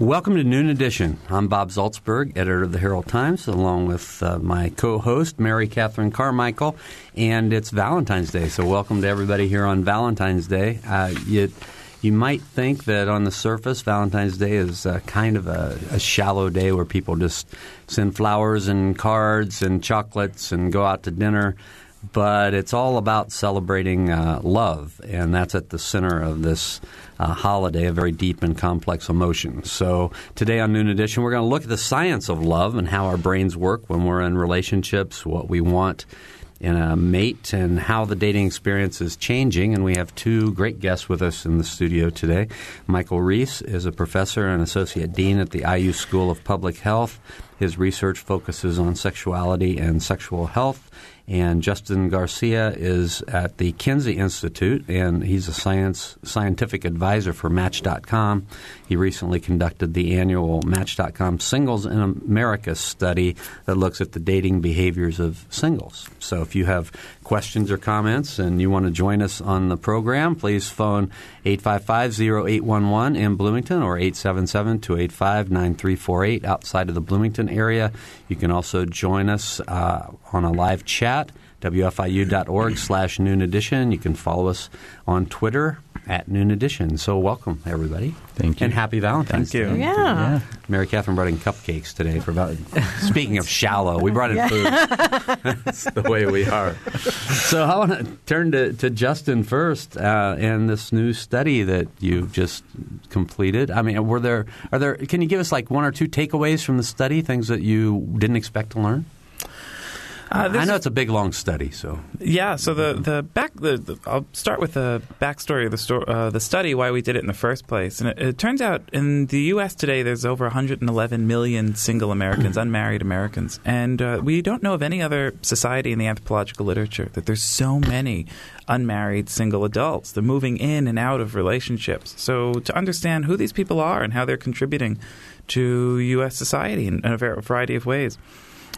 Welcome to Noon Edition. I'm Bob Zaltsberg, editor of the Herald Times, along with uh, my co-host Mary Catherine Carmichael, and it's Valentine's Day. So welcome to everybody here on Valentine's Day. Uh, you, you might think that on the surface, Valentine's Day is uh, kind of a, a shallow day where people just send flowers and cards and chocolates and go out to dinner but it's all about celebrating uh, love, and that's at the center of this uh, holiday, a very deep and complex emotion. So today on Noon Edition, we're going to look at the science of love and how our brains work when we're in relationships, what we want in a mate, and how the dating experience is changing. And we have two great guests with us in the studio today. Michael Reece is a professor and associate dean at the IU School of Public Health. His research focuses on sexuality and sexual health and Justin Garcia is at the Kinsey Institute, and he's a science scientific advisor for Match.com. He recently conducted the annual Match.com Singles in America study that looks at the dating behaviors of singles. So if you have questions or comments and you want to join us on the program, please phone 855-0811 in Bloomington or 877-285-9348 outside of the Bloomington area. You can also join us uh, on a live chat wfiu.org slash noon edition. You can follow us on Twitter at Noon Edition. So welcome, everybody. Thank you. And happy Valentine's Thank you. Day. Yeah. yeah. Mary Catherine brought in cupcakes today for about. Speaking of shallow, we brought in food. That's the way we are. So I want to turn to, to Justin first, uh, and this new study that you've just completed. I mean, were there are there? Can you give us like one or two takeaways from the study? Things that you didn't expect to learn. Uh, I know it's a big, long study, so Yeah, so the the back the, the I'll start with the backstory of the sto- uh, the study why we did it in the first place. And it, it turns out in the U.S. today there's over 111 million single Americans, unmarried Americans, and uh, we don't know of any other society in the anthropological literature that there's so many unmarried single adults. They're moving in and out of relationships. So to understand who these people are and how they're contributing to U.S. society in a variety of ways.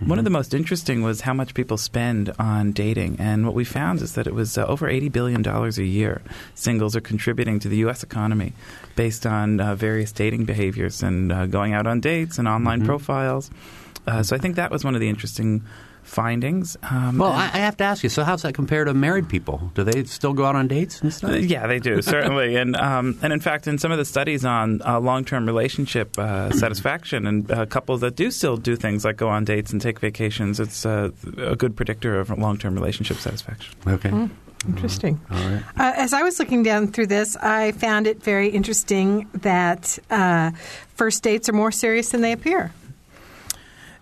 One of the most interesting was how much people spend on dating. And what we found is that it was uh, over $80 billion a year singles are contributing to the U.S. economy based on uh, various dating behaviors and uh, going out on dates and online Mm-hmm. profiles. Uh, so I think that was one of the interesting findings. Um, Well, I, I have to ask you. So, how's that compare to married people? Do they still go out on dates and stuff? Uh, yeah, they do certainly, and um, and in fact, in some of the studies on uh, long-term relationship uh, satisfaction and uh, couples that do still do things like go on dates and take vacations, it's uh, a good predictor of long-term relationship satisfaction. Okay. Interesting. All right. Uh, as I was looking down through this, I found it very interesting that uh, first dates are more serious than they appear.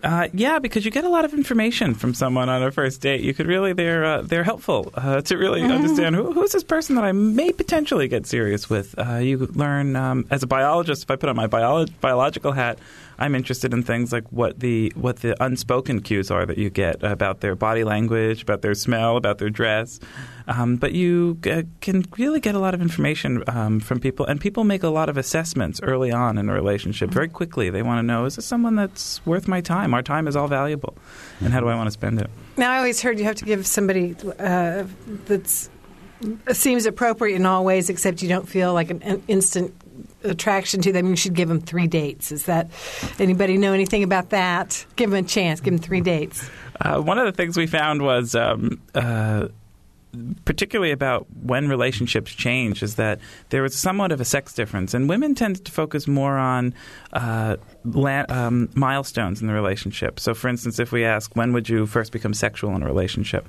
Uh, yeah, because you get a lot of information from someone on a first date. You could really they're uh, they're helpful uh, to really understand who, who's this person that I may potentially get serious with. Uh, you learn um, as a biologist. If I put on my biolo- biological hat, I'm interested in things like what the what the unspoken cues are that you get about their body language, about their smell, about their dress. Um, but you uh, can really get a lot of information um, from people, and people make a lot of assessments early on in a relationship. Very quickly, they want to know: is this someone that's worth my time? Our time is all valuable, and how do I want to spend it? Now, I always heard you have to give somebody uh, that's seems appropriate in all ways, except you don't feel like an, an instant attraction to them. You should give them three dates. Is that anybody know anything about that? Give them a chance. Give them three dates. Uh, one of the things we found was. Um, uh, particularly about when relationships change is that there is somewhat of a sex difference, and women tend to focus more on uh, la- um, milestones in the relationship. So, for instance, if we ask when would you first become sexual in a relationship,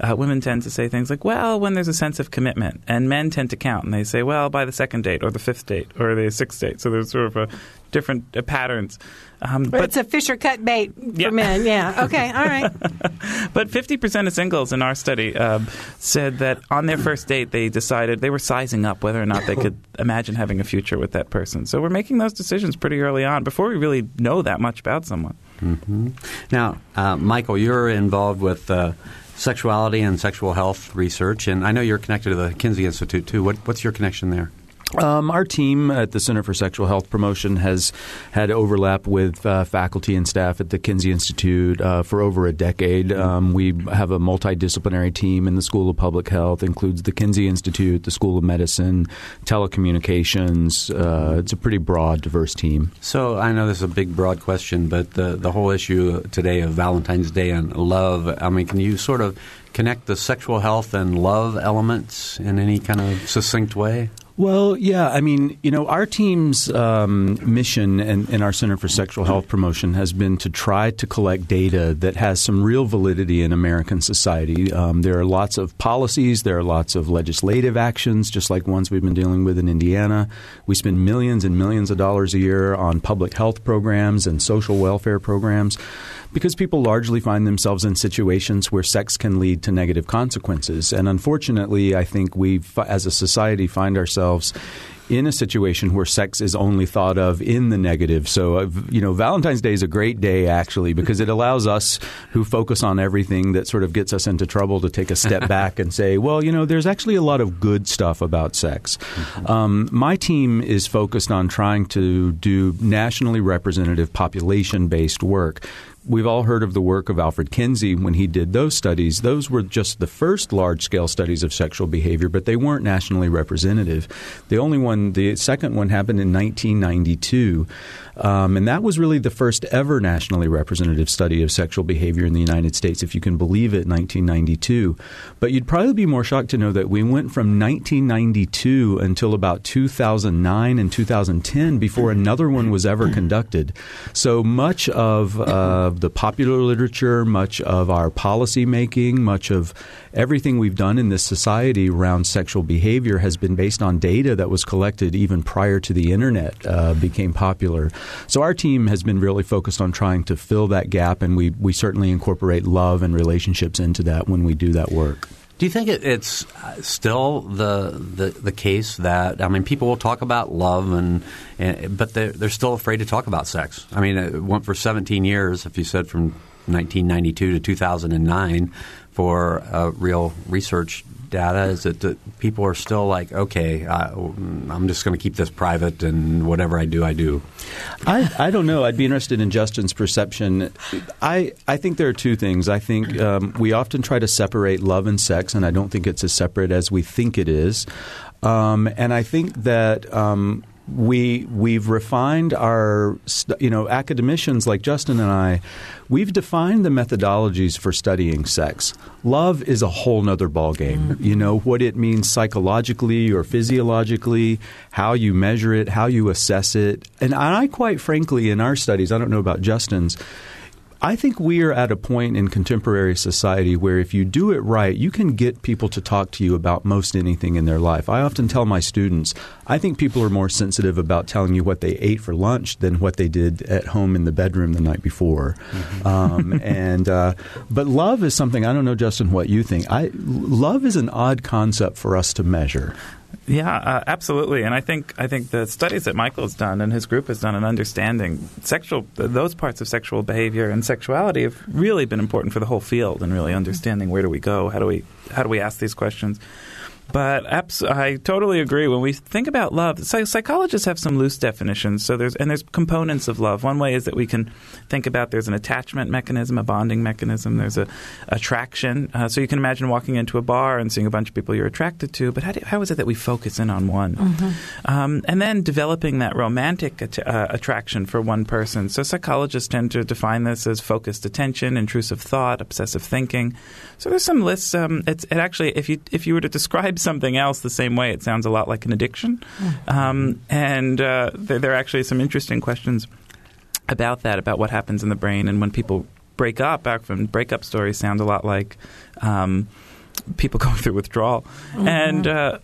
uh, women tend to say things like, "Well, when there's a sense of commitment," and men tend to count and they say, "Well, by the second date, or the fifth date, or the sixth date." So there's sort of a different uh, patterns. Um, but it's a Fisher cut bait for yeah. men. Yeah. Okay. All right. but 50% of singles in our study uh, said that on their first date they decided they were sizing up whether or not they could imagine having a future with that person. So we're making those decisions pretty early on before we really know that much about someone. Mm-hmm. Now, uh, Michael, you're involved with. Uh, sexuality and sexual health research, and I know you're connected to the Kinsey Institute too. What, what's your connection there? Um, our team at the Center for Sexual Health Promotion has had overlap with uh, faculty and staff at the Kinsey Institute uh, for over a decade. Um, we have a multidisciplinary team in the School of Public Health, includes the Kinsey Institute, the School of Medicine, telecommunications. Uh, it's a pretty broad, diverse team. So I know this is a big, broad question, but the the whole issue today of Valentine's Day and love. I mean, can you sort of connect the sexual health and love elements in any kind of succinct way? Well, yeah. I mean, you know, our team's um, mission in, in, our Center for Sexual Health Promotion has been to try to collect data that has some real validity in American society. Um, there are lots of policies, there are lots of legislative actions, just like ones we've been dealing with in Indiana. We spend millions and millions of dollars a year on public health programs and social welfare programs because people largely find themselves in situations where sex can lead to negative consequences. And unfortunately, I think we, as a society, find ourselves in a situation where sex is only thought of in the negative. So, uh, you know, Valentine's Day is a great day actually because it allows us who focus on everything that sort of gets us into trouble to take a step back and say, well, you know, there's actually a lot of good stuff about sex. Mm-hmm. Um, my team is focused on trying to do nationally representative population based work We've all heard of the work of Alfred Kinsey when he did those studies. Those were just the first large scale studies of sexual behavior, but they weren't nationally representative. The only one, the second one happened in 1992. Um, and that was really the first ever nationally representative study of sexual behavior in the United States, if you can believe it, 1992. But you'd probably be more shocked to know that we went from 1992 until about 2009 and 2010 before another one was ever conducted. So much of uh, the popular literature, much of our policy making, much of everything we've done in this society around sexual behavior has been based on data that was collected even prior to the internet uh, became popular. So our team has been really focused on trying to fill that gap, and we, we certainly incorporate love and relationships into that when we do that work. Do you think it, it's uh, still the, the the case that I mean people will talk about love and, and but they're they're still afraid to talk about sex? I mean, uh, it went for 17 years. If you said from 1992 to 2009 for uh, real research data is that people are still like, okay, I, am just going to keep this private, and whatever I do, I do. I, I don't know. I'd be interested in Justin's perception. I I think there are two things. I think um, we often try to separate love and sex, and I don't think it's as separate as we think it is. Um, and I think that um, we we've refined our you know academicians like Justin and I we've defined the methodologies for studying sex. Love is a whole nother ballgame. Mm-hmm. you know what it means psychologically or physiologically how you measure it how you assess it. And I quite frankly in our studies I don't know about Justin's I think we are at a point in contemporary society where if you do it right, you can get people to talk to you about most anything in their life. I often tell my students, I think people are more sensitive about telling you what they ate for lunch than what they did at home in the bedroom the night before. Mm-hmm. Um, and uh, but love is something I don't know, Justin, what you think. I love is an odd concept for us to measure. Yeah, uh, absolutely. And I think I think the studies that Michael has done and his group has done in understanding sexual those parts of sexual behavior and sexuality have really been important for the whole field and really understanding where do we go, how do we how do we ask these questions. But abs- I totally agree. When we think about love, psychologists have some loose definitions. So there's and there's components of love. One way is that we can think about there's an attachment mechanism, a bonding mechanism. There's a attraction. Uh, so you can imagine walking into a bar and seeing a bunch of people you're attracted to. But how, do, how is it that we focus in on one? Mm-hmm. Um, and then developing that romantic at- uh, attraction for one person. So psychologists tend to define this as focused attention, intrusive thought, obsessive thinking. So there's some lists. Um, it actually, if you if you were to describe something else the same way, it sounds a lot like an addiction. Um, and uh, there, there, are actually some interesting questions about that, about what happens in the brain, and when people break up. Often breakup stories sound a lot like. Um, people going through withdrawal, Mm-hmm. and uh,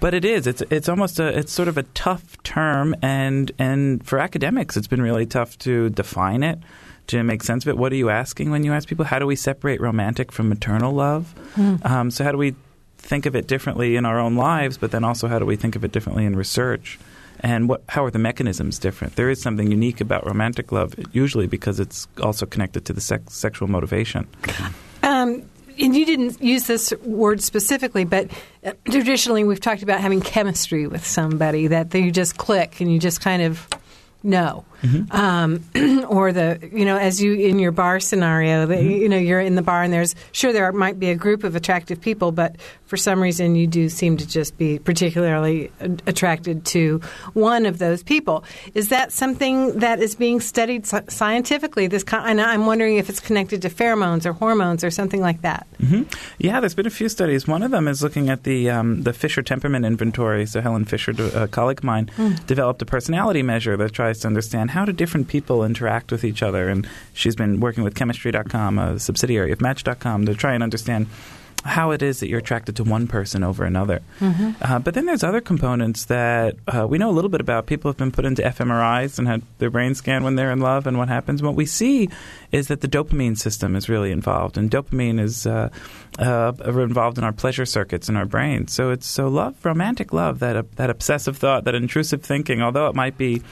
but it is it's it's almost a it's sort of a tough term, and and for academics, it's been really tough to define it. To make sense of it, what are you asking when you ask people? How do we separate romantic from maternal love? Um, so, how do we think of it differently in our own lives, but then also how do we think of it differently in research? And what, how are the mechanisms different? There is something unique about romantic love, usually because it's also connected to the sex, sexual motivation. Um, and you didn't use this word specifically, but uh, traditionally we've talked about having chemistry with somebody that you just click and you just kind of know. Um, or the you know as you in your bar scenario that you know you're in the bar and there's sure there might be a group of attractive people but for some reason you do seem to just be particularly attracted to one of those people is that something that is being studied scientifically this kind and I'm wondering if it's connected to pheromones or hormones or something like that Yeah, there's been a few studies. One of them is looking at the um, the Fisher temperament inventory. So Helen Fisher, a colleague of mine, developed a personality measure that tries to understand how do different people interact with each other. And she's been working with Chemistry.com, a subsidiary of Match.com, to try and understand how it is that you're attracted to one person over another. Uh, but then there's other components that uh, we know a little bit about. People have been put into fMRIs and had their brain scanned when they're in love, and what happens. What we see is that the dopamine system is really involved, and dopamine is uh, uh, involved in our pleasure circuits in our brain. So it's so love, romantic love, that uh, that obsessive thought, that intrusive thinking. Although it might be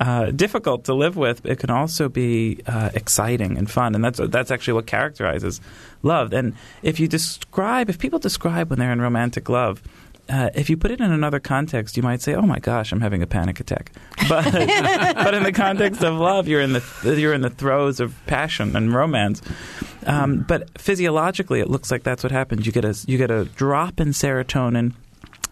uh, difficult to live with, it can also be uh, exciting and fun, and that's that's actually what characterizes love. And if you describe, if people describe when they're in romantic love. Uh, if you put it in another context, you might say, "Oh my gosh, I'm having a panic attack." But but in the context of love, you're in the you're in the throes of passion and romance. Um, but physiologically, it looks like that's what happens. You get a you get a drop in serotonin.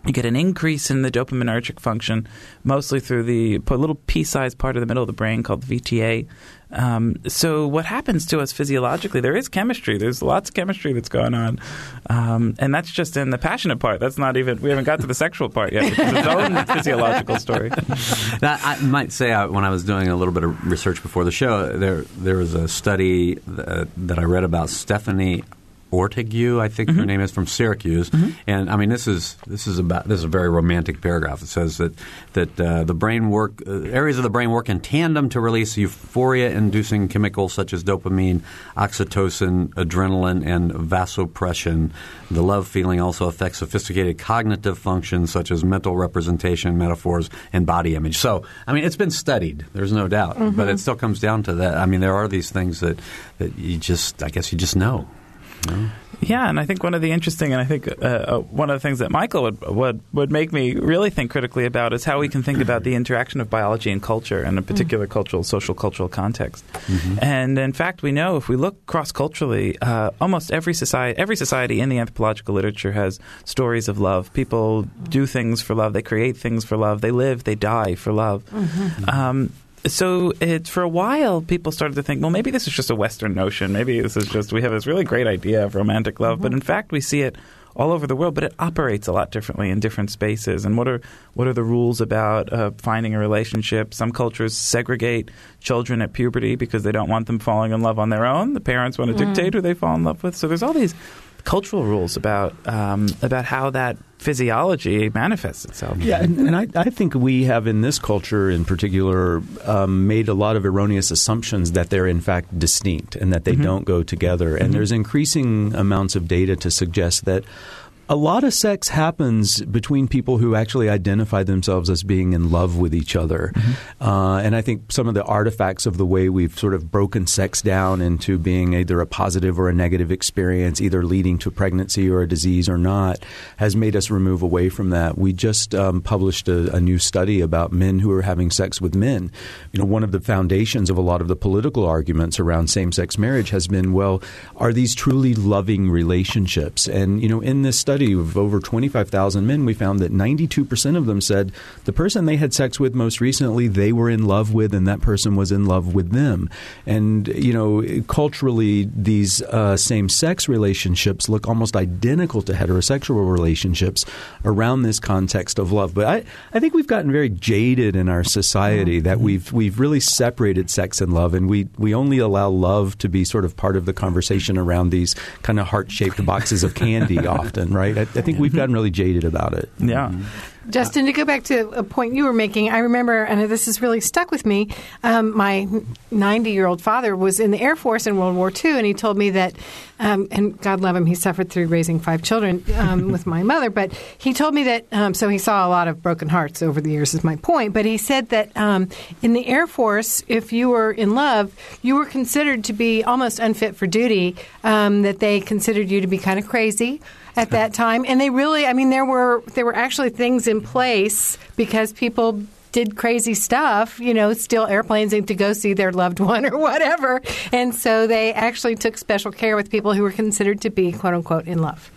You get an increase in the dopaminergic function, mostly through the little pea-sized part of the middle of the brain called the VTA. Um, so, what happens to us physiologically? There is chemistry. There's lots of chemistry that's going on, um, and that's just in the passionate part. That's not even. We haven't got to the sexual part yet, It's its own physiological story. Now, I might say uh, when I was doing a little bit of research before the show, there there was a study that, that I read about Stephanie Ortigue, I think her name is from Syracuse, and I mean this is this is about this is a very romantic paragraph. It says that that uh, the brain work uh, areas of the brain work in tandem to release euphoria-inducing chemicals such as dopamine, oxytocin, adrenaline, and vasopressin. The love feeling also affects sophisticated cognitive functions such as mental representation, metaphors, and body image. So, I mean, it's been studied. There's no doubt, but it still comes down to that. I mean, there are these things that that you just, I guess, you just know. Yeah, and I think one of the interesting, and I think uh, uh, one of the things that Michael would, would would make me really think critically about is how we can think about the interaction of biology and culture in a particular cultural, social, cultural context. And in fact, we know if we look cross culturally, uh, almost every society, every society in the anthropological literature has stories of love. People do things for love. They create things for love. They live. They die for love. Um, so it, for a while, people started to think, well, maybe this is just a Western notion. Maybe this is just we have this really great idea of romantic love, but in fact, we see it all over the world. But it operates a lot differently in different spaces. And what are what are the rules about uh, finding a relationship? Some cultures segregate children at puberty because they don't want them falling in love on their own. The parents want to dictate who they fall in love with. So there's all these cultural rules about um, about how that physiology manifests itself. Yeah, and, and I, I think we have in this culture in particular um, made a lot of erroneous assumptions that they're in fact distinct and that they don't go together. And there's increasing amounts of data to suggest that a lot of sex happens between people who actually identify themselves as being in love with each other. Uh, and I think some of the artifacts of the way we've sort of broken sex down into being either a positive or a negative experience, either leading to pregnancy or a disease or not, has made us remove away from that. We just um, published a, a new study about men who are having sex with men. You know, one of the foundations of a lot of the political arguments around same sex marriage has been well, are these truly loving relationships? And, you know, in this study, study of over 25,000 men, we found that 92% of them said the person they had sex with most recently, they were in love with, and that person was in love with them. And, you know, culturally, these uh, same sex relationships look almost identical to heterosexual relationships around this context of love. But I, I think we've gotten very jaded in our society that we've, we've really separated sex and love, and we, we only allow love to be sort of part of the conversation around these kind of heart shaped boxes of candy often, right? I, I think we've gotten really jaded about it. Yeah. Justin, to go back to a point you were making, I remember, and this has really stuck with me. Um, my 90 year old father was in the Air Force in World War II, and he told me that, um, and God love him, he suffered through raising five children um, with my mother, but he told me that, um, so he saw a lot of broken hearts over the years, is my point. But he said that um, in the Air Force, if you were in love, you were considered to be almost unfit for duty, um, that they considered you to be kind of crazy at that time, and they really, I mean, there were there were actually things in place because people did crazy stuff, you know, steal airplanes to go see their loved one or whatever, and so they actually took special care with people who were considered to be quote unquote in love.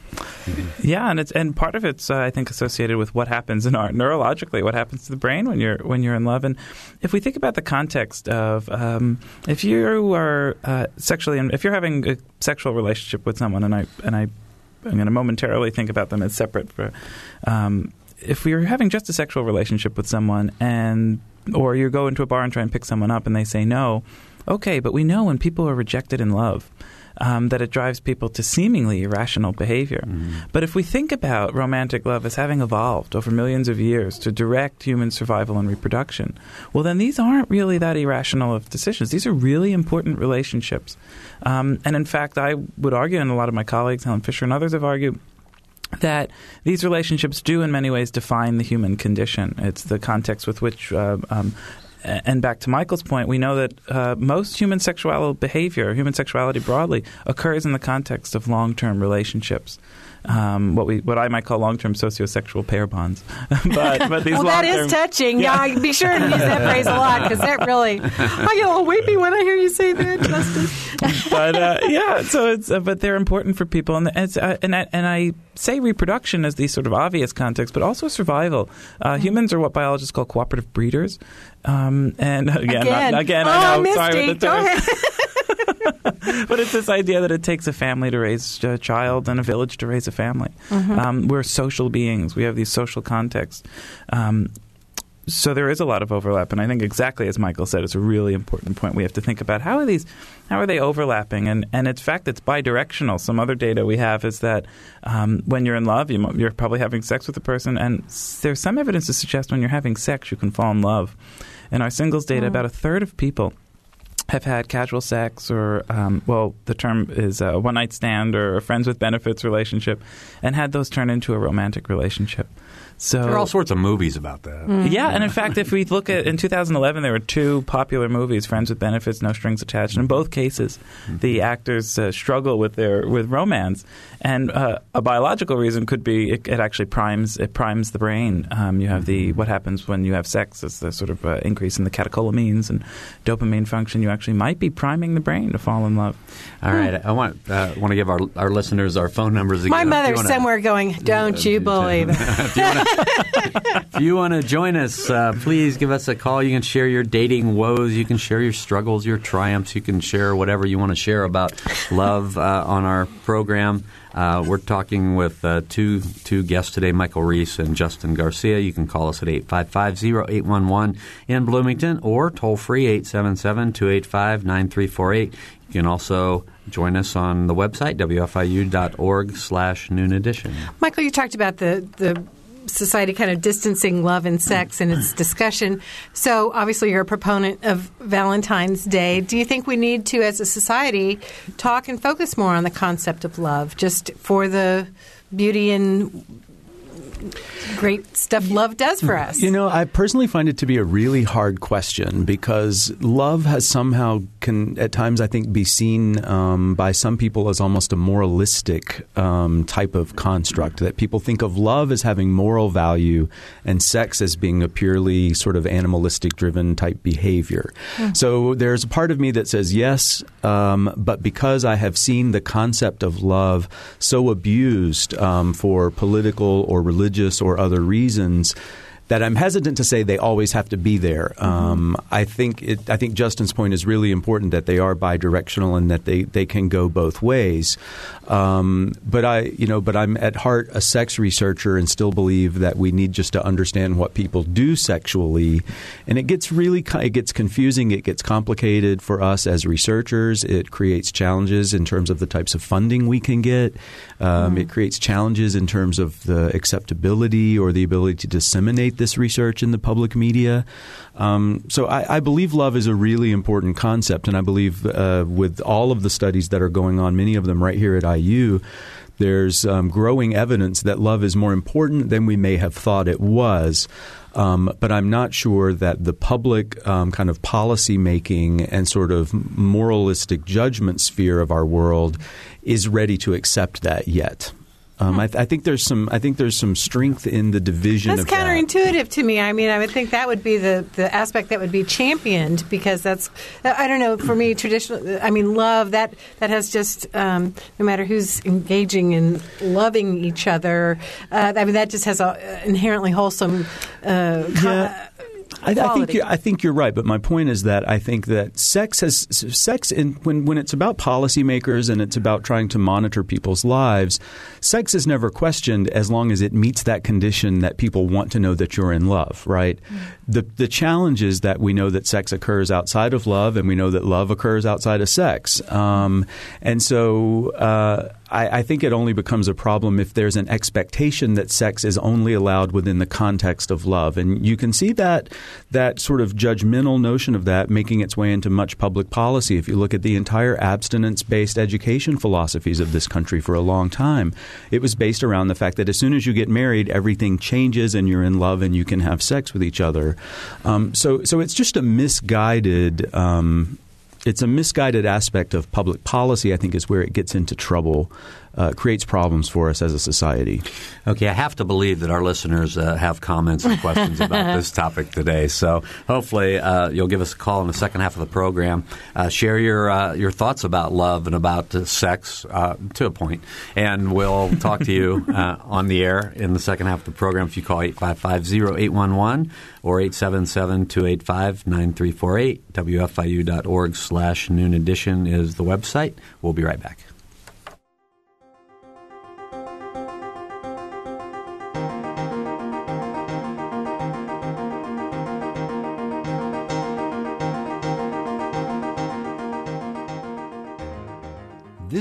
Yeah, and it's and part of it's uh, I think associated with what happens in our neurologically, what happens to the brain when you're when you're in love. And if we think about the context of um, if you are uh, sexually, if you're having a sexual relationship with someone, and I and I I'm going to momentarily think about them as separate. For um, if we are having just a sexual relationship with someone, and or you go into a bar and try and pick someone up, and they say no, okay, but we know when people are rejected in love. Um, that it drives people to seemingly irrational behavior. But if we think about romantic love as having evolved over millions of years to direct human survival and reproduction, well, then these aren't really that irrational of decisions. These are really important relationships. Um, and in fact, I would argue, and a lot of my colleagues, Helen Fisher and others, have argued that these relationships do, in many ways, define the human condition. It's the context with which. Uh, um, and back to Michael's point, we know that uh, most human sexual behavior, human sexuality broadly, occurs in the context of long-term relationships. Um, what we what I might call long-term sociosexual pair bonds, but but these well, that is touching. Yeah, be sure to use that phrase a lot because that really, I get a little weepy when I hear you say that, Justin. but uh, yeah, so it's uh, but they're important for people, and it's uh, and I, and I say reproduction as the sort of obvious context, but also survival. Uh, humans are what biologists call cooperative breeders, um, and again, Again, not- again, oh, I know, sorry with the term. but it's this idea that it takes a family to raise a child and a village to raise a family. Mm-hmm. Um, we're social beings. We have these social contexts. Um, so there is a lot of overlap, and I think exactly as Michael said, it's a really important point. We have to think about how are these, how are they overlapping, and and in fact, it's bidirectional. Some other data we have is that um, when you're in love, you, you're probably having sex with a person, and there's some evidence to suggest when you're having sex, you can fall in love. In our singles data, about a third of people have had casual sex or, um, well, the term is a one night stand or a friends with benefits relationship, and had those turn into a romantic relationship. So There are all sorts of movies about that. Mm. yeah, and in fact, if we look at in 2011, there were two popular movies, Friends with Benefits, No Strings Attached. In both cases, the actors uh, struggle with their with romance, and uh, a biological reason could be it, it actually primes it primes the brain. Um, you have the what happens when you have sex is the sort of uh, increase in the catecholamines and dopamine function. You actually might be priming the brain to fall in love. All right, I want uh, want to give our our listeners our phone numbers again. My If mother's wanna- somewhere going, "Don't you believe it?" if you want to join us, uh, please give us a call. You can share your dating woes. You can share your struggles, your triumphs. You can share whatever you want to share about love uh, on our program. Uh, we're talking with uh, two two guests today, Michael Reece and Justin Garcia. You can call us at 855-0811 in Bloomington or toll free 877-285-9348. You can also join us on the website, wfiu.org slash noon edition. Michael, you talked about the the society kind of distancing love and sex in its discussion. So obviously, you're a proponent of Valentine's Day. Do you think we need to, as a society, talk and focus more on the concept of love, just for the beauty and great stuff love does for us. You know, I personally find it to be a really hard question because love has somehow can at times I think be seen um, by some people as almost a moralistic um, type of construct that people think of love as having moral value and sex as being a purely sort of animalistic driven type behavior. Mm. So there's a part of me that says yes, um, but because I have seen the concept of love so abused um, for political or religious or other reasons that I'm hesitant to say they always have to be there. Mm-hmm. Um, I think it, I think Justin's point is really important that they are bidirectional and that they, they can go both ways. Um, but I you know but I'm at heart a sex researcher and still believe that we need just to understand what people do sexually, and it gets really it gets confusing. It gets complicated for us as researchers. It creates challenges in terms of the types of funding we can get. Um, mm. It creates challenges in terms of the acceptability or the ability to disseminate this research in the public media. Um, so I, I, believe love is a really important concept, and I believe uh, with all of the studies that are going on, many of them right here at IU, there's um, growing evidence that love is more important than we may have thought it was. Um, but I'm not sure that the public um, kind of policy making and sort of moralistic judgment sphere of our world is ready to accept that yet. Um, I, th- I, think there's some. I think there's some strength in the division. Of That's counterintuitive that. to me. I mean, I would think that would be the, the aspect that would be championed because that's. I don't know. For me, traditional. I mean, love that that has just um, no matter who's engaging in loving each other. Uh, I mean, that just has a inherently wholesome. Uh, yeah. I, I, think you're, I think you're right, but my point is that I think that sex has sex in, when when it's about policymakers and it's about trying to monitor people's lives, sex is never questioned as long as it meets that condition that people want to know that you're in love, right? Mm-hmm. The the challenge is that we know that sex occurs outside of love, and we know that love occurs outside of sex, um, and so. Uh, I, I, think it only becomes a problem if there's an expectation that sex is only allowed within the context of love, and you can see that that sort of judgmental notion of that making its way into much public policy. If you look at the entire abstinence-based education philosophies of this country for a long time, it was based around the fact that as soon as you get married, everything changes and you're in love and you can have sex with each other. Um, so, so it's just a misguided um, it's a misguided aspect of public policy, I think, is where it gets into trouble uh, creates problems for us as a society. Okay, I have to believe that our listeners uh, have comments and questions about this topic today. So hopefully uh, you'll give us a call in the second half of the program. Uh, share your uh, your thoughts about love and about uh, sex to a point, and we'll talk to you on the air in the second half of the program. If you call 855-0811 or 877-285-9348, wfiu.org slash noon edition is the website. We'll be right back.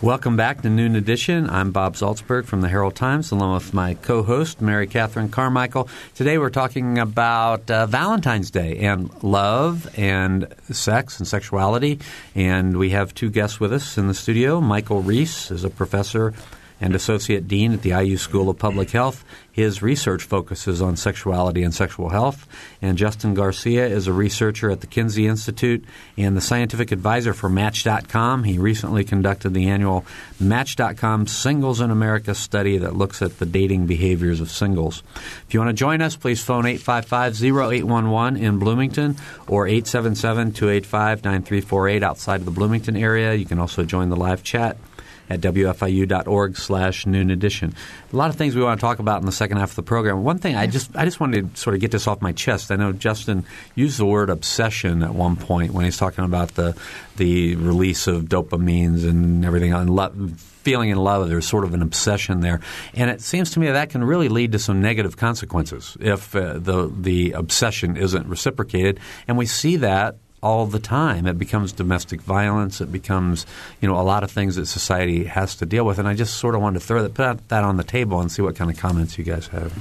Welcome back to Noon Edition. I'm Bob Zaltsberg from the Herald Times, along with my co-host Mary Catherine Carmichael. Today we're talking about uh, Valentine's Day and love and sex and sexuality. And we have two guests with us in the studio. Michael Reece is a professor and Associate Dean at the IU School of Public Health. His research focuses on sexuality and sexual health. And Justin Garcia is a researcher at the Kinsey Institute and the scientific advisor for Match.com. He recently conducted the annual Match.com Singles in America study that looks at the dating behaviors of singles. If you want to join us, please phone 855 0811 in Bloomington or 877 285 9348 outside of the Bloomington area. You can also join the live chat at wfiu.org slash noon edition. A lot of things we want to talk about in the second half of the program. One thing I just I just wanted to sort of get this off my chest. I know Justin used the word obsession at one point when he's talking about the the release of dopamines and everything on feeling in love. There's sort of an obsession there, and it seems to me that, that can really lead to some negative consequences if uh, the the obsession isn't reciprocated. And we see that all the time. It becomes domestic violence. It becomes, you know, a lot of things that society has to deal with. And I just sort of wanted to throw that, put that on the table and see what kind of comments you guys have.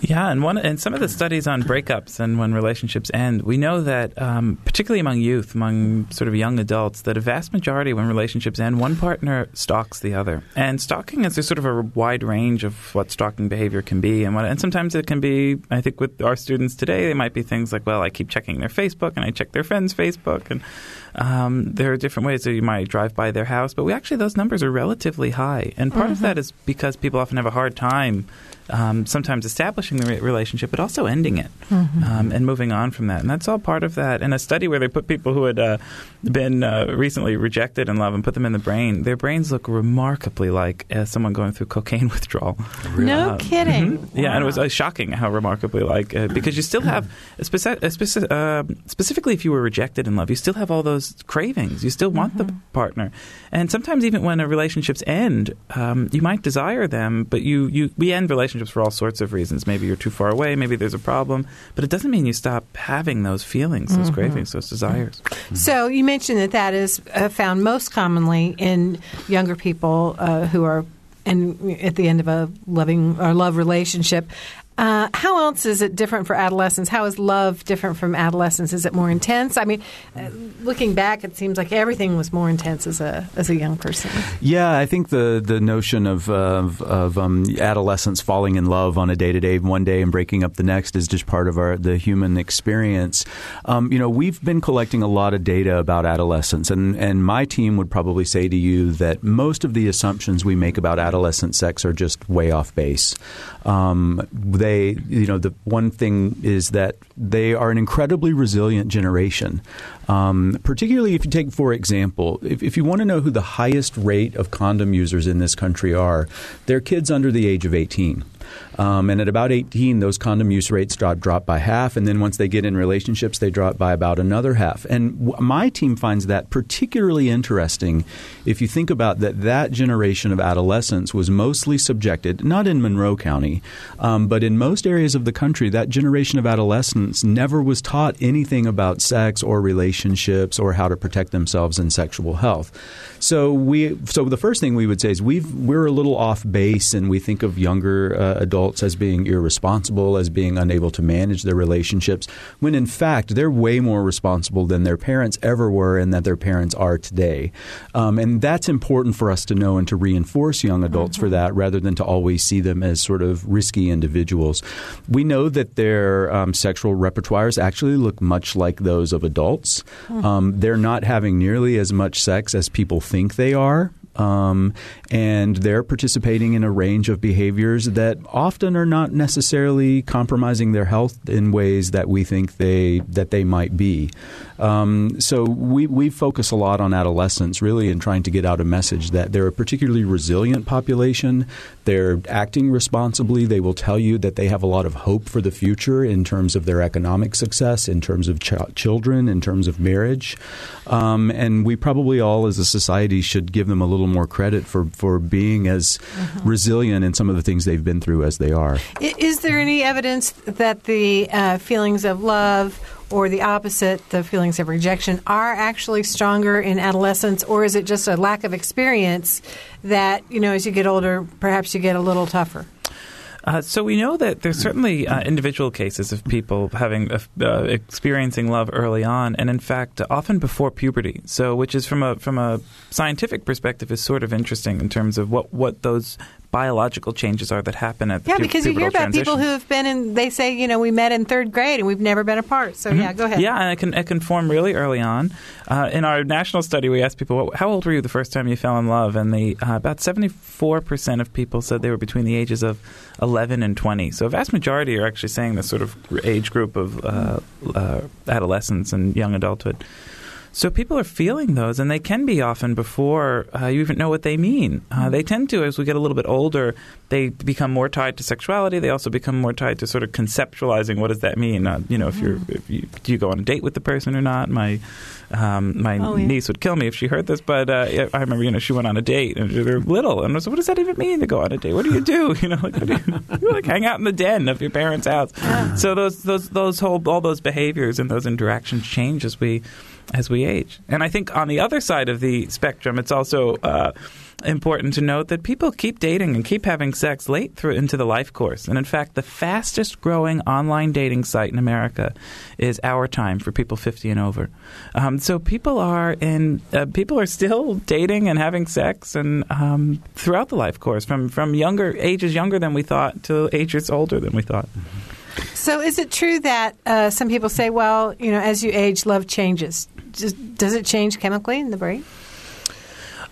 Yeah, and one and some of the studies on breakups and when relationships end, we know that um, particularly among youth, among sort of young adults, that a vast majority when relationships end, one partner stalks the other. And stalking is sort of a wide range of what stalking behavior can be, and what, and sometimes it can be. I think with our students today, they might be things like, well, I keep checking their Facebook and I check their friends' Facebook, and um, there are different ways that you might drive by their house. But we actually those numbers are relatively high, and part mm-hmm. of that is because people often have a hard time um, sometimes establishing the relationship, but also ending it mm-hmm. um, and moving on from that. And that's all part of that. In a study where they put people who had uh, been uh, recently rejected in love and put them in the brain, their brains look remarkably like uh, someone going through cocaine withdrawal. Really? No um, kidding. Mm-hmm. Yeah, wow. and it was uh, shocking how remarkably like uh, because you still have speci- speci- uh, specifically if you were rejected in love, you still have all those cravings. You still want mm-hmm. the partner, and sometimes even when a relationships end, um, you might desire them, but you you we end relationships relationships for all sorts of reasons. Maybe you're too far away, maybe there's a problem, but it doesn't mean you stop having those feelings, those mm-hmm. cravings, those desires. Mm-hmm. So you mentioned that that is uh, found most commonly in younger people uh, who are and at the end of a loving or love relationship. Uh, how else is it different for adolescents? How is love different from adolescence? Is it more intense? I mean, uh, looking back, it seems like everything was more intense as a as a young person. Yeah, I think the the notion of of, of um, adolescents falling in love on a day to day one day and breaking up the next is just part of our the human experience. Um, you know, we've been collecting a lot of data about adolescence, and and my team would probably say to you that most of the assumptions we make about adolescent sex are just way off base. Um, they, you know, the one thing is that they are an incredibly resilient generation. Um, particularly if you take, for example, if, if you want to know who the highest rate of condom users in this country are, they're kids under the age of 18. Um, and at about 18, those condom use rates drop, drop by half. And then once they get in relationships, they drop by about another half. And w- my team finds that particularly interesting if you think about that that generation of adolescents was mostly subjected, not in Monroe County, um, but in most areas of the country, that generation of adolescents never was taught anything about sex or relationships or how to protect themselves in sexual health. So we, so the first thing we would say is we we're a little off base, and we think of younger uh, adults as being irresponsible, as being unable to manage their relationships, when in fact they're way more responsible than their parents ever were and that their parents are today. Um, and that's important for us to know and to reinforce young adults mm-hmm. for that rather than to always see them as sort of risky individuals. We know that their um, sexual repertoires actually look much like those of adults. Mm-hmm. Um, they're not having nearly as much sex as people think they are. Um, and they're participating in a range of behaviors that often are not necessarily compromising their health in ways that we think they that they might be. Um, so we we focus a lot on adolescents, really, in trying to get out a message that they're a particularly resilient population. They're acting responsibly. They will tell you that they have a lot of hope for the future in terms of their economic success, in terms of ch- children, in terms of marriage, um, and we probably all, as a society, should give them a little more credit for for being as mm-hmm. resilient in some of the things they've been through as they are. Is there any evidence that the uh, feelings of love or the opposite, the feelings of rejection, are actually stronger in adolescence, or is it just a lack of experience that, you know, as you get older, perhaps you get a little tougher? Uh, so we know that there's certainly uh, individual cases of people having uh, uh experiencing love early on, and in fact, often before puberty. So, which is from a from a scientific perspective, is sort of interesting in terms of what what those biological changes are that happen at the yeah, pu- because you hear about transition. people who have been in. They say, you know, we met in third grade and we've never been apart. So mm-hmm. yeah, go ahead. Yeah, and it can it can form really early on. Uh, in our national study, we asked people, "How old were you the first time you fell in love?" And the uh, about seventy four percent of people said they were between the ages of eleven and twenty. So a vast majority are actually saying this sort of age group of uh, uh adolescents and young adulthood. So people are feeling those, and they can be often before uh, you even know what they mean. Uh, they tend to, as we get a little bit older, they become more tied to sexuality. They also become more tied to sort of conceptualizing what does that mean. Uh, you know, if you're, if you, do you go on a date with the person or not? My um, my oh, yeah. niece would kill me if she heard this, but uh, I remember, you know, she went on a date and they're little, and I was like, "What does that even mean to go on a date? What do you do? You know, like, do you, you like hang out in the den of your parents' house." Yeah. So those those those whole all those behaviors and those interactions change as we as we age. And I think on the other side of the spectrum, it's also uh, important to note that people keep dating and keep having sex late through into the life course. And in fact, the fastest growing online dating site in America is Our Time for people 50 and over. Um, so people are in uh, people are still dating and having sex and um, throughout the life course from from younger ages younger than we thought to ages older than we thought. So, is it true that uh, some people say, well, you know, as you age, love changes? Does it change chemically in the brain?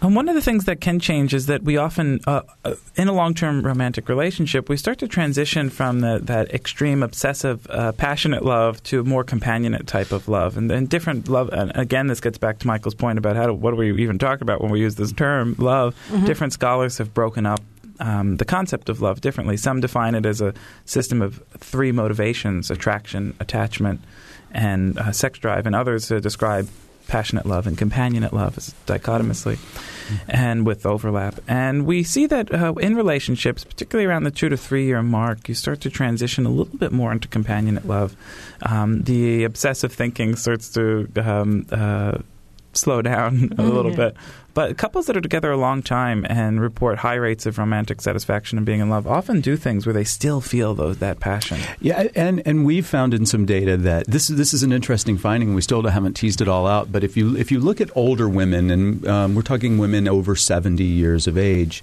And one of the things that can change is that we often, uh, uh, in a long term romantic relationship, we start to transition from the, that extreme obsessive, uh, passionate love to a more companionate type of love. And then different love, and again, this gets back to Michael's point about how to, what do we even talk about when we use this term, love. Mm-hmm. Different scholars have broken up um, the concept of love differently. Some define it as a system of three motivations attraction, attachment, and uh, sex drive, and others uh, describe passionate love and companionate love as dichotomously mm-hmm. and with overlap. And we see that uh, in relationships, particularly around the two to three year mark, you start to transition a little bit more into companionate love. Um, the obsessive thinking starts to um, uh, slow down a little bit. But couples that are together a long time and report high rates of romantic satisfaction and being in love often do things where they still feel those, that passion. Yeah, and and we've found in some data that this this is an interesting finding. We still haven't teased it all out, but if you if you look at older women, and um, we're talking women over seventy years of age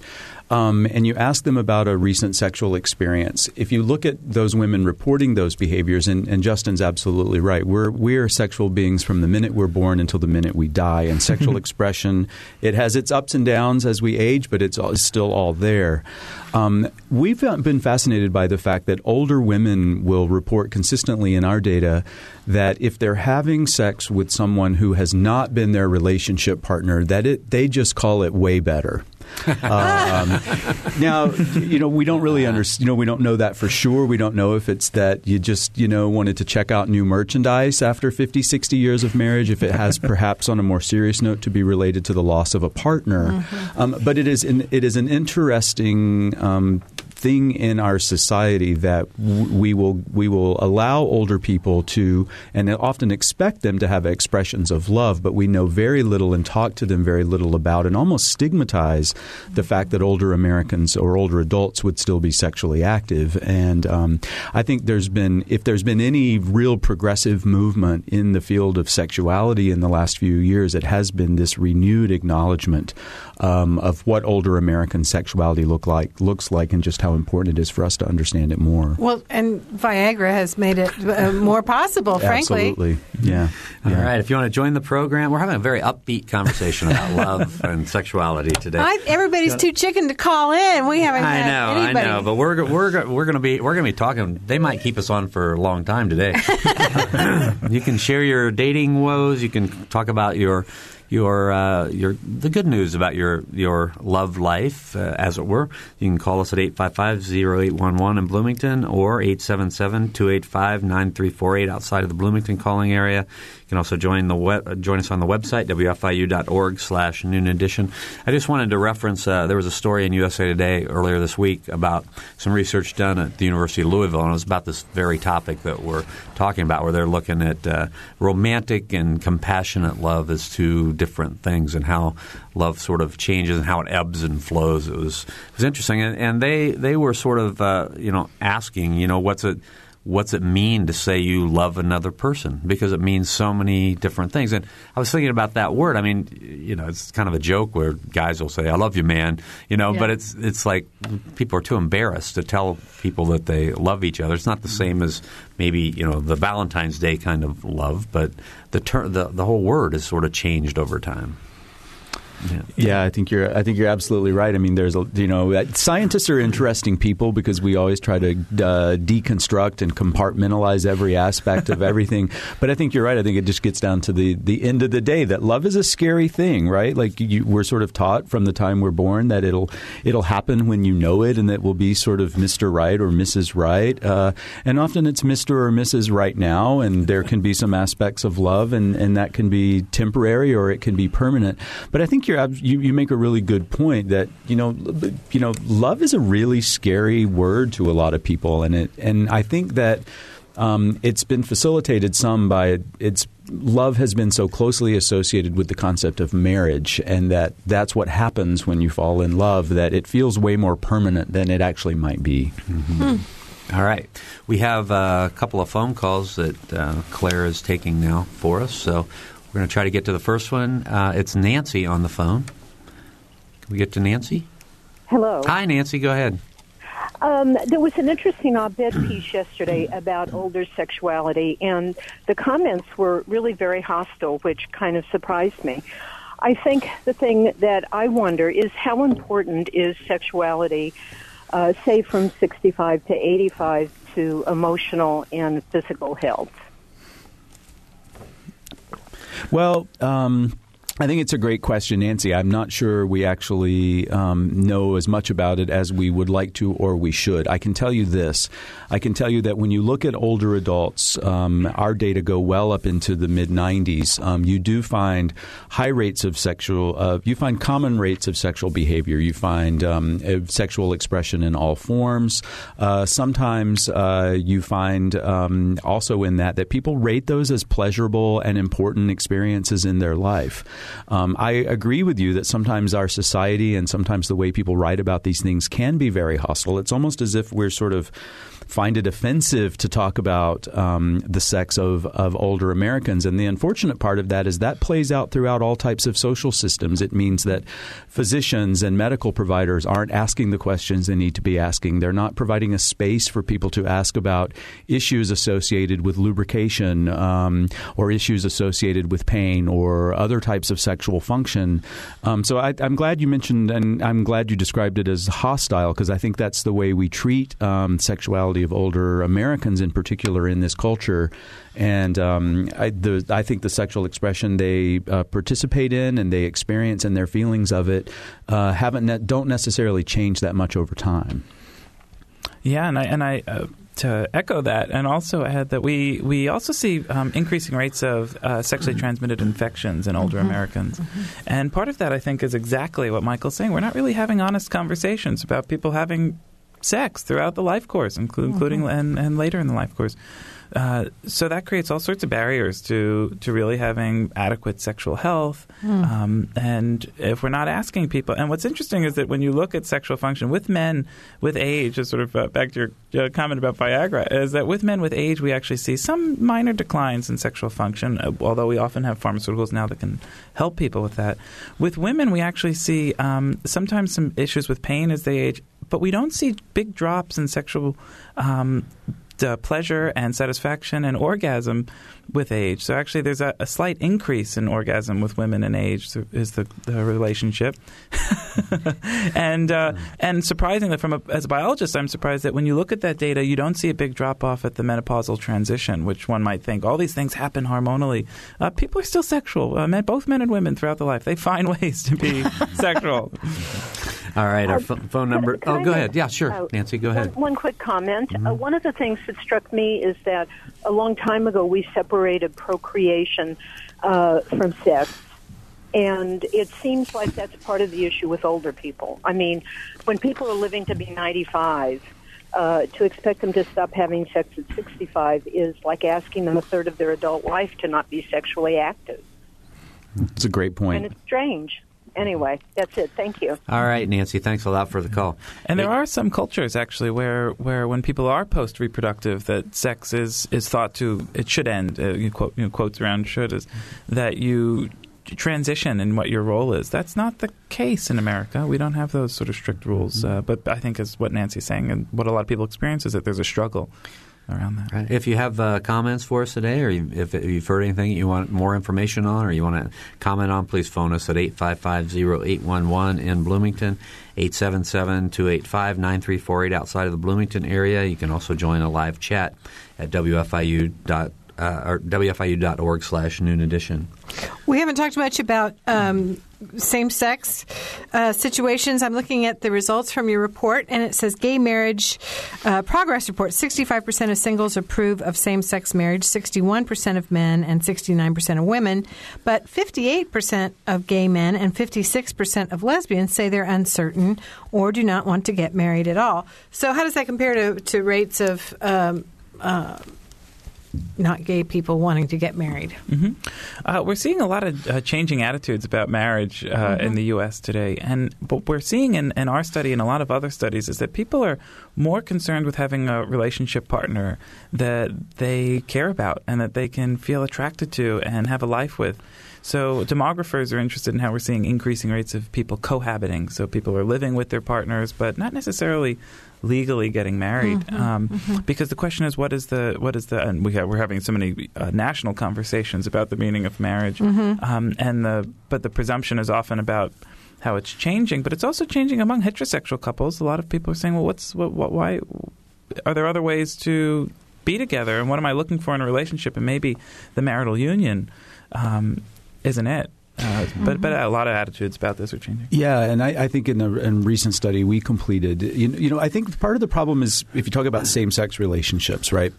um, and you ask them about a recent sexual experience, if you look at those women reporting those behaviors, and, and Justin's absolutely right, we're we are sexual beings from the minute we're born until the minute we die, and sexual expression it has its ups and downs as we age, but it's, all, it's still all there. Um, we've been fascinated by the fact that older women will report consistently in our data that if they're having sex with someone who has not been their relationship partner, that it they just call it way better um, now, you know, we don't really understand. You know, we don't know that for sure. We don't know if it's that you just, you know, wanted to check out new merchandise after 50, 60 years of marriage. If it has perhaps on a more serious note to be related to the loss of a partner, mm-hmm. um, but it is an, it is an interesting um, thing in our society that we will we will allow older people to and often expect them to have expressions of love, but we know very little and talk to them very little about and almost stigmatize the fact that older Americans or older adults would still be sexually active. And um, I think there's been if there's been any real progressive movement in the field of sexuality in the last few years, it has been this renewed acknowledgement um, of what older American sexuality look like looks like, and just how important it is for us to understand it more. Well, and Viagra has made it uh, more possible, frankly. Absolutely, yeah. All yeah. right, if you want to join the program, we're having a very upbeat conversation about love and sexuality today. I, everybody's too chicken to call in. We haven't. I know, anybody. I know, but we're we're we're going to be we're going to be talking. They might keep us on for a long time today. you can share your dating woes. You can talk about your your uh, your the good news about your your love life, uh, as it were. You can call us at 855-0811 in Bloomington or 877-285-9348 outside of the Bloomington calling area can also join the web, join us on the website wfiu.org slash noon edition. I just wanted to reference uh, there was a story in USA Today earlier this week about some research done at the University of Louisville, and it was about this very topic that we're talking about, where they're looking at uh, romantic and compassionate love as two different things and how love sort of changes and how it ebbs and flows. It was it was interesting, and, and they they were sort of uh, you know asking you know what's it what's it mean to say you love another person? Because it means so many different things. And i was thinking about that word. I mean you know it's kind of a joke where guys will say i love you man you know yeah. but it's it's like people are too embarrassed to tell people that they love each other. It's not the same as maybe you know the valentine's day kind of love but the ter- the, the whole word has sort of changed over time yeah. yeah, I think you're. I think you're absolutely right. I mean, there's a you know, scientists are interesting people because we always try to uh, deconstruct and compartmentalize every aspect of everything. but I think you're right. I think it just gets down to the the end of the day that love is a scary thing, right? Like you, we're sort of taught from the time we're born that it'll it'll happen when you know it, and that will be sort of Mr. Right or Mrs. Right, uh, and often it's Mr. or Mrs. Right now, and there can be some aspects of love, and and that can be temporary or it can be permanent. But I think you're you, you make a really good point that you know you know love is a really scary word to a lot of people, and it and I think that. Um, it's been facilitated some by its love has been so closely associated with the concept of marriage, and that that's what happens when you fall in love. That it feels way more permanent than it actually might be. Mm-hmm. Hmm. All right, we have a couple of phone calls that uh, Claire is taking now for us. So we're going to try to get to the first one. Uh, it's Nancy on the phone. Can we get to Nancy? Hello. Hi, Nancy. Go ahead. Um, there was an interesting op-ed piece yesterday about older sexuality, and the comments were really very hostile, which kind of surprised me. I think the thing that I wonder is how important is sexuality, uh, say from 65 to 85, to emotional and physical health? Well, um, I think it's a great question, Nancy. I'm not sure we actually um, know as much about it as we would like to or we should. I can tell you this. I can tell you that when you look at older adults, um, our data go well up into the mid 90s. Um, you do find high rates of sexual, uh, you find common rates of sexual behavior. You find um, sexual expression in all forms. Uh, sometimes uh, you find um, also in that that people rate those as pleasurable and important experiences in their life. Um, I agree with you that sometimes our society and sometimes the way people write about these things can be very hostile. It's almost as if we're sort of find it offensive to talk about um, the sex of, of older Americans. And the unfortunate part of that is that plays out throughout all types of social systems. It means that physicians and medical providers aren't asking the questions they need to be asking. They're not providing a space for people to ask about issues associated with lubrication um, or issues associated with pain or other types of sexual function. Um, so I, am glad you mentioned, and I'm glad you described it as hostile because I think that's the way we treat um, sexuality of older Americans in particular in this culture. And um, I, the, I, think the sexual expression they uh, participate in and they experience and their feelings of it uh, haven't ne- don't necessarily change that much over time. Yeah, and I and I uh, to echo that, and also add that we we also see um, increasing rates of uh, sexually transmitted infections in older mm-hmm. Americans, mm-hmm. and part of that I think is exactly what Michael's saying. We're not really having honest conversations about people having sex throughout the life course, including, mm-hmm. and, and later in the life course. Uh, so that creates all sorts of barriers to to really having adequate sexual health. Mm. Um, and if we're not asking people, and what's interesting is that when you look at sexual function with men with age, is sort of uh, back to your uh, comment about Viagra, is that with men with age we actually see some minor declines in sexual function, uh, although we often have pharmaceuticals now that can help people with that. With women, we actually see um, sometimes some issues with pain as they age, but we don't see big drops in sexual um, pleasure and satisfaction and orgasm with age. So actually, there's a, a slight increase in orgasm with women in age is the, the relationship. and uh, and surprisingly, from a, as a biologist, I'm surprised that when you look at that data, you don't see a big drop off at the menopausal transition, which one might think all these things happen hormonally. Uh, people are still sexual. Uh, men, both men and women throughout the life, they find ways to be sexual. All right, our uh, phone number. oh, go ahead. Yeah, sure, uh, Nancy. Go ahead. One, one quick comment. Mm-hmm. Uh, one of the things that struck me is that a long time ago we separated procreation uh, from sex. And it seems like that's part of the issue with older people. I mean, when people are living to be 95, uh, to expect them to stop having sex at 65 is like asking them a third of their adult life to not be sexually active. It's a great point. And it's strange. Anyway, that's it. Thank you. All right, Nancy. Thanks a lot for the call. And there are some cultures actually where, where when people are post reproductive, that sex is, is thought to it should end. Uh, you quote you know, quotes around should is that you transition in what your role is. That's not the case in America. We don't have those sort of strict rules. Uh, but I think as what Nancy's saying and what a lot of people experience is that there's a struggle around that. Right. If you have uh, comments for us today, or if you've heard anything you want more information on, or you want to comment on, please phone us at 855-0811 in Bloomington, 877-285-9348 outside of the Bloomington area. You can also join a live chat at wfiu.com uh, or wfiu.org slash noon edition. We haven't talked much about um, same sex uh, situations. I'm looking at the results from your report, and it says gay marriage uh, progress report 65% of singles approve of same sex marriage, 61% of men, and 69% of women. But 58% of gay men and 56% of lesbians say they're uncertain or do not want to get married at all. So, how does that compare to, to rates of um, uh, not gay people wanting to get married. Mm-hmm. Uh, we're seeing a lot of uh, changing attitudes about marriage uh, mm-hmm. in the U.S. today, and what we're seeing in, in, our study and a lot of other studies is that people are more concerned with having a relationship partner that they care about and that they can feel attracted to and have a life with. So demographers are interested in how we're seeing increasing rates of people cohabiting. So people are living with their partners, but not necessarily legally getting married. Mm-hmm, um, mm-hmm. Because the question is, what is the what is the and we have, we're having so many uh, national conversations about the meaning of marriage, mm-hmm. um, and the but the presumption is often about how it's changing, but it's also changing among heterosexual couples. A lot of people are saying, well, what's what, what why are there other ways to be together, and what am I looking for in a relationship? And maybe the marital union um, isn't it. Uh, but but a lot of attitudes about this are changing. Yeah, and I, I think in a in recent study we completed, you, you know, I think part of the problem is if you talk about same sex relationships, right?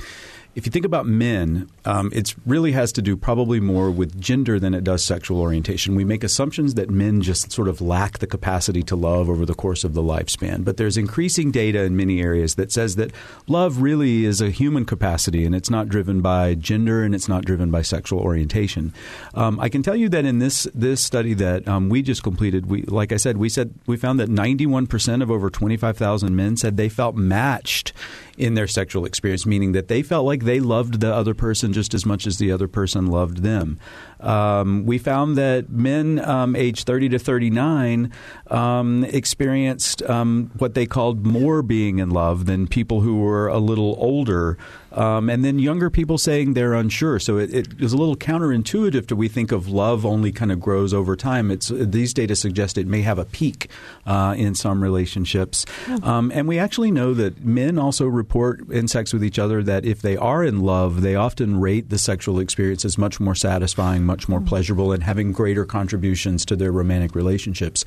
If you think about men, um, it really has to do probably more with gender than it does sexual orientation. We make assumptions that men just sort of lack the capacity to love over the course of the lifespan. But there's increasing data in many areas that says that love really is a human capacity and it's not driven by gender and it's not driven by sexual orientation. Um, I can tell you that in this this study that um, we just completed, we like I said, we said we found that 91 percent of over 25,000 men said they felt matched in their sexual experience, meaning that they felt like they loved the other person just as much as the other person loved them. Um, we found that men um, aged 30 to 39 um, experienced um, what they called more being in love than people who were a little older. Um, and then younger people saying they're unsure. So it, it is a little counterintuitive to we think of love only kind of grows over time. It's these data suggest it may have a peak uh, in some relationships, um, and we actually know that men also report in sex with each other that if they are in love, they often rate the sexual experience as much more satisfying, much more pleasurable, and having greater contributions to their romantic relationships.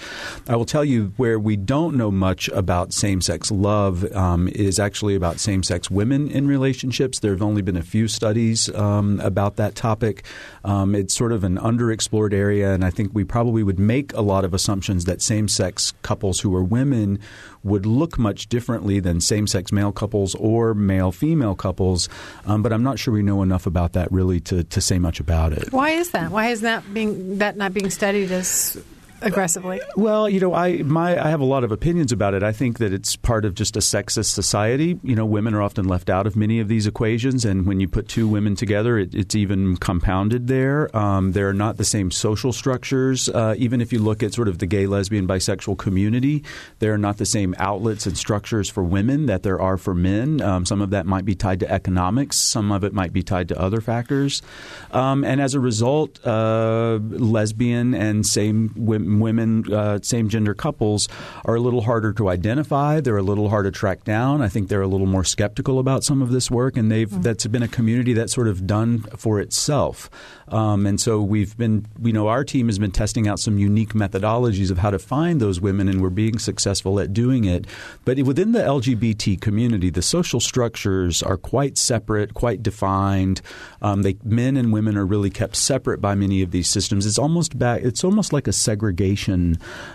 I will tell you where we don't know much about same sex love um, is actually about same sex women in relationships. There have only been a few studies um, about that topic. Um, it's sort of an underexplored area, and I think we probably would make a lot of assumptions that same sex couples who are women would look much differently than same sex male couples or male female couples. Um, but I'm not sure we know enough about that really to, to say much about it. Why is that? Why is that being that not being studied as aggressively? Well, you know, I my I have a lot of opinions about it. I think that it's part of just a sexist society. You know, women are often left out of many of these equations, and when you put two women together, it, it's even compounded there. Um, they're not the same social structures. Uh, even if you look at sort of the gay, lesbian, bisexual community, there are not the same outlets and structures for women that there are for men. Um, some of that might be tied to economics. Some of it might be tied to other factors. Um, and as a result, uh, lesbian and same women women, uh, same gender couples, are a little harder to identify. They're a little harder to track down. I think they're a little more skeptical about some of this work, and they've mm-hmm. that's been a community that's sort of done for itself. Um, and so we've been, you know, our team has been testing out some unique methodologies of how to find those women, and we're being successful at doing it. But within the LGBT community, the social structures are quite separate, quite defined. Um, they, men and women are really kept separate by many of these systems. It's almost back. It's almost like a segregation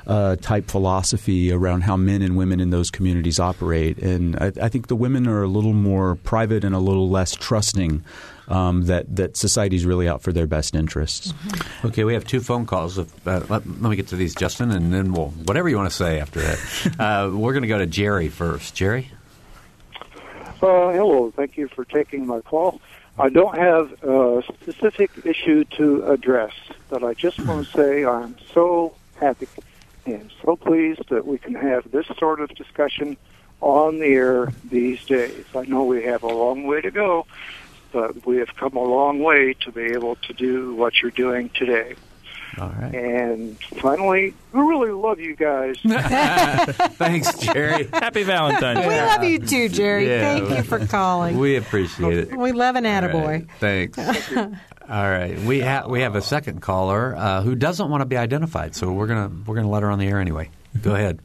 uh, type philosophy around how men and women in those communities operate. And I, I think the women are a little more private and a little less trusting um, that that society's really out for their best interests. Okay, we have two phone calls. If, uh, let, let me get to these, Justin, and then we'll whatever you want to say after that. uh, we're going to go to Jerry first. Jerry. Uh, hello. Thank you for taking my call. I don't have a specific issue to address, but I just want to hmm. say I'm so happy and so pleased that we can have this sort of discussion on the air these days. I know we have a long way to go, but we have come a long way to be able to do what you're doing today. All right. And finally, we really love you guys. Thanks, Jerry. Happy Valentine's Day. We love you too, Jerry. Yeah. Thank you for calling. We appreciate it. We love an attaboy. right, Thanks. All right, we ha- we have a second caller uh, who doesn't want to be identified, so we're gonna we're gonna let her on the air anyway. Go ahead.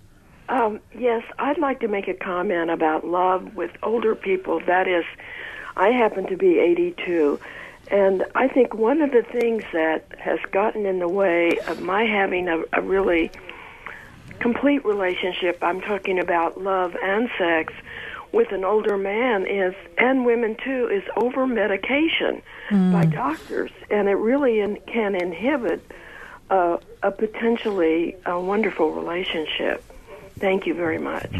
Um, yes, I'd like to make a comment about love with older people. That is, I happen to be 82, and I think one of the things that has gotten in the way of my having a, a really complete relationship, I'm talking about love and sex, with an older man is, and women too, is over medication by doctors, and it really in, can inhibit uh, a potentially uh, wonderful relationship. Thank you very much.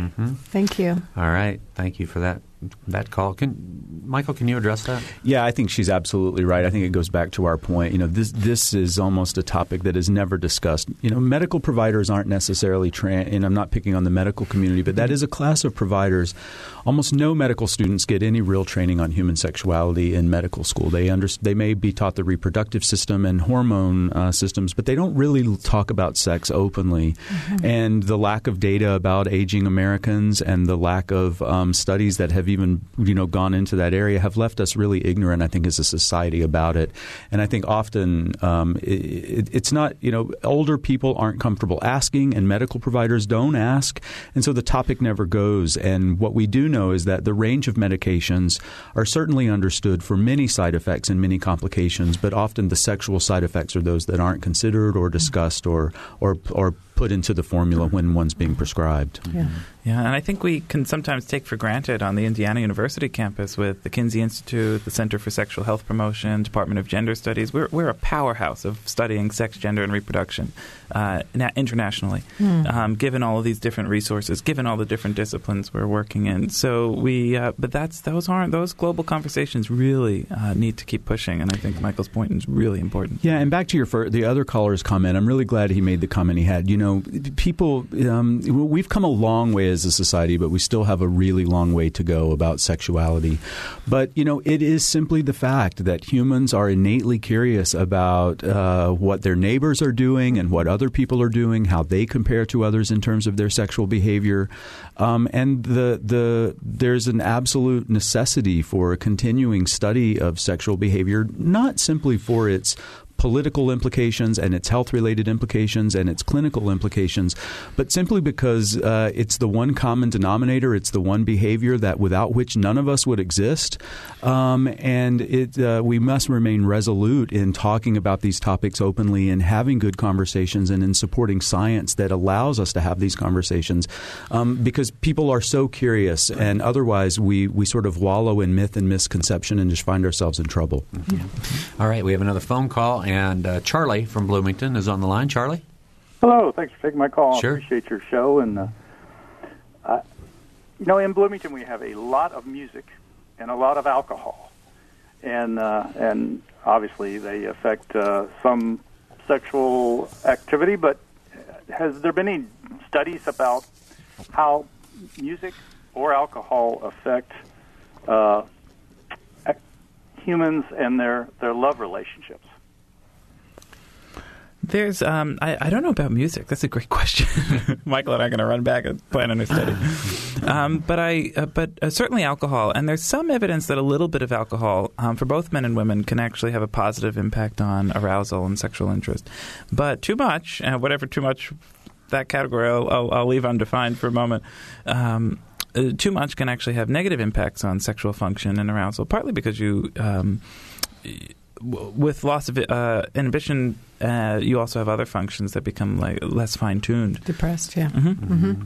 Thank you. All right, thank you for that that call. Can Michael? Can you address that? Yeah, I think she's absolutely right. I think it goes back to our point. You know, this this is almost a topic that is never discussed. You know, medical providers aren't necessarily trained, and I'm not picking on the medical community, but that is a class of providers. Almost no medical students get any real training on human sexuality in medical school. They under, they may be taught the reproductive system and hormone uh, systems, but they don't really talk about sex openly. And the lack of data about aging Americans and the lack of um, studies that have even you know gone into that area have left us really ignorant. I think as a society about it, and I think often um, it, it, it's not you know older people aren't comfortable asking, and medical providers don't ask, and so the topic never goes. And what we do know is that the range of medications are certainly understood for many side effects and many complications, but often the sexual side effects are those that aren't considered or discussed or or or put into the formula when one's being prescribed. Yeah. Yeah, and I think we can sometimes take for granted on the Indiana University campus with the Kinsey Institute, the Center for Sexual Health Promotion, Department of Gender Studies. We're, we're a powerhouse of studying sex, gender, and reproduction uh, na- internationally, um, given all of these different resources, given all the different disciplines we're working in. So we, uh, but that's those aren't those global conversations really uh, need to keep pushing, and I think Michael's point is really important. Yeah, and back to your fir- the other caller's comment, I'm really glad he made the comment he had. You know, people, um, we've come a long way as a society, but we still have a really long way to go about sexuality. But you know, it is simply the fact that humans are innately curious about uh, what their neighbors are doing and what other people are doing, how they compare to others in terms of their sexual behavior, um, and the the there's an absolute necessity for a continuing study of sexual behavior, not simply for its political implications and its health related implications and its clinical implications, but simply because uh, it's the one common denominator, it's the one behavior that without which none of us would exist. Um, and it, uh, we must remain resolute in talking about these topics openly and having good conversations and in supporting science that allows us to have these conversations um, because people are so curious and otherwise we, we sort of wallow in myth and misconception and just find ourselves in trouble. All right, we have another phone call, and uh, Charlie from Bloomington is on the line. Charlie. Hello, thanks for taking my call. Sure. I appreciate your show. And uh, uh, you know, in Bloomington, we have a lot of music and a lot of alcohol, and uh, and obviously they affect uh, some sexual activity. But has there been any studies about how music or alcohol affect uh, humans and their their love relationships? There's, um, I, I don't know about music. That's a great question. Michael and I are going to run back and plan a new study. Um, but I, uh, but uh, certainly alcohol, and there's some evidence that a little bit of alcohol um, for both men and women can actually have a positive impact on arousal and sexual interest. But too much, uh, whatever too much, that category I'll, I'll, I'll leave undefined for a moment. Um, uh, too much can actually have negative impacts on sexual function and arousal, partly because you. W- with loss of uh, inhibition, uh, you also have other functions that become like less fine tuned. Depressed, yeah. Mm-hmm. Mm-hmm.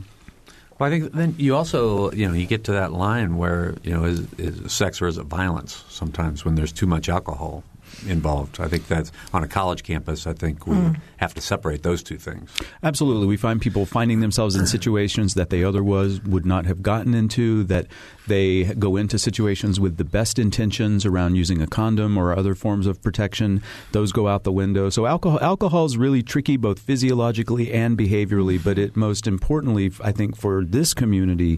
Well, I think then you also, you know, you get to that line where, you know, is, is sex or is it violence sometimes when there's too much alcohol involved. I think that's on a college campus. I think we Mm. have to separate those two things. Absolutely. We find people finding themselves in situations that they otherwise would not have gotten into, that they go into situations with the best intentions around using a condom or other forms of protection. Those go out the window. So alcohol alcohol is really tricky both physiologically and behaviorally, but it most importantly, I think for this community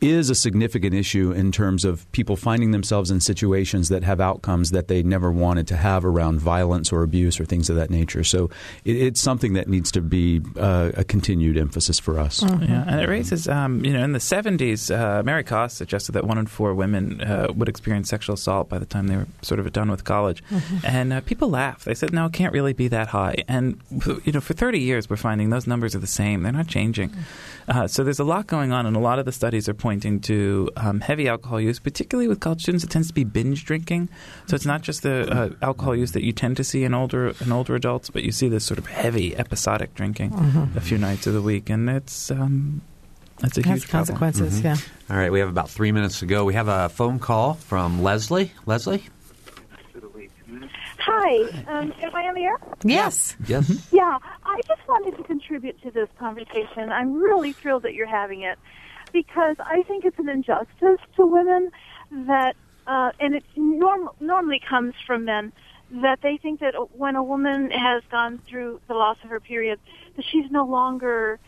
is a significant issue in terms of people finding themselves in situations that have outcomes that they never wanted to have around violence or abuse or things of that nature. So it, it's something that needs to be uh, a continued emphasis for us. Yeah, and it raises, um, you know, in the 70s, uh, Mary Koss suggested that one in four women uh, would experience sexual assault by the time they were sort of done with college. And uh, people laughed. They said, no, it can't really be that high. And, you know, for 30 years, we're finding those numbers are the same. They're not changing. Uh, so there's a lot going on, and a lot of the studies are pointing to um, heavy alcohol use, particularly with college students. It tends to be binge drinking. So it's not just the uh, alcohol use that you tend to see in older in older adults, but you see this sort of heavy episodic drinking a few nights of the week, and it's um, that's a has huge problem. consequences. Yeah. All right, we have about three minutes to go. We have a phone call from Leslie. Leslie? Hi, um, am I on the air? Yes. Yes. Yeah, I just wanted to contribute to this conversation. I'm really thrilled that you're having it because I think it's an injustice to women that, uh, and it norm- normally comes from men, that they think that when a woman has gone through the loss of her period, that she's no longer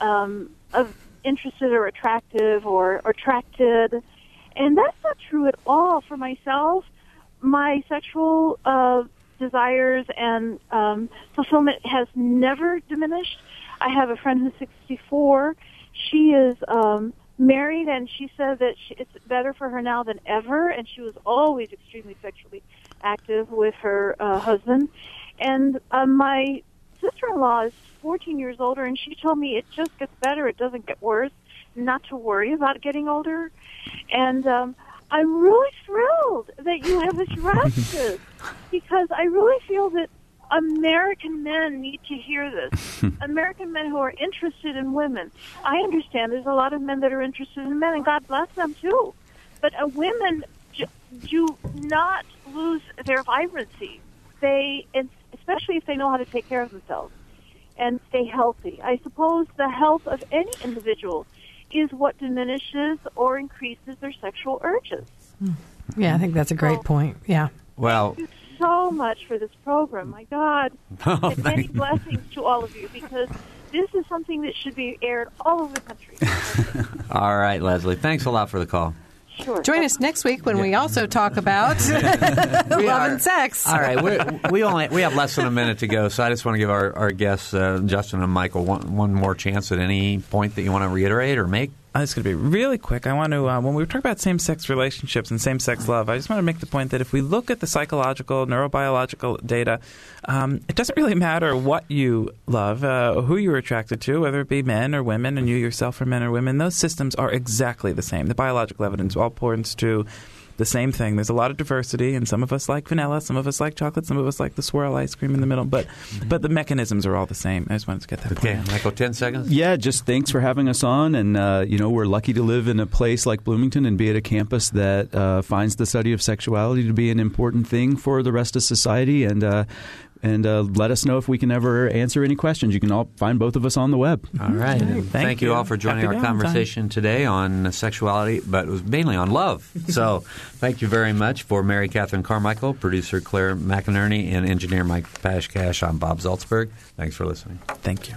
um, of interested or attractive or, or attracted. And that's not true at all for myself. My sexual uh, desires and um, fulfillment has never diminished. I have a friend who's 64. She is um, married, and she said that she, it's better for her now than ever. And she was always extremely sexually active with her uh, husband. And uh, my sister-in-law is 14 years older, and she told me it just gets better. It doesn't get worse. Not to worry about getting older. And um, I'm really thrilled that you have addressed this because I really feel that American men need to hear this. American men who are interested in women. I understand there's a lot of men that are interested in men, and God bless them too. But uh, women do not lose their vibrancy. They, especially if they know how to take care of themselves and stay healthy. I suppose the health of any individual is what diminishes or increases their sexual urges. Hmm. Yeah, I think that's a great point. Yeah. Well, Thank you so much for this program. My God. Oh, and many blessings to all of you because this is something that should be aired all over the country. all right, Leslie. Thanks a lot for the call. Sure. Join us next week when we also talk about love are- and sex. All right, we're, we only we have less than a minute to go, so I just want to give our, our guests uh, Justin and Michael one, one more chance at any point that you want to reiterate or make. It's going to be really quick. I want to, uh, when we talk about same sex relationships and same sex love, I just want to make the point that if we look at the psychological, neurobiological data, um, it doesn't really matter what you love, uh, who you're attracted to, whether it be men or women, and you yourself are men or women, those systems are exactly the same. The biological evidence all points to the same thing. There's a lot of diversity, and some of us like vanilla, some of us like chocolate, some of us like the swirl ice cream in the middle, but, but the mechanisms are all the same. I just wanted to get that Okay, point. out. Michael, ten seconds. Yeah, just thanks for having us on. And, uh, you know, we're lucky to live in a place like Bloomington and be at a campus that uh, finds the study of sexuality to be an important thing for the rest of society. And, uh, and uh, let us know if we can ever answer any questions. You can all find both of us on the web. All right. And Thank Thank, you. you. all for joining Happy our Valentine's. conversation today on sexuality, but it was mainly on love. so thank you very much for Mary Catherine Carmichael, producer Claire McInerney, and engineer Mike Pashkash. I'm Bob Zaltsberg. Thanks for listening. Thank you.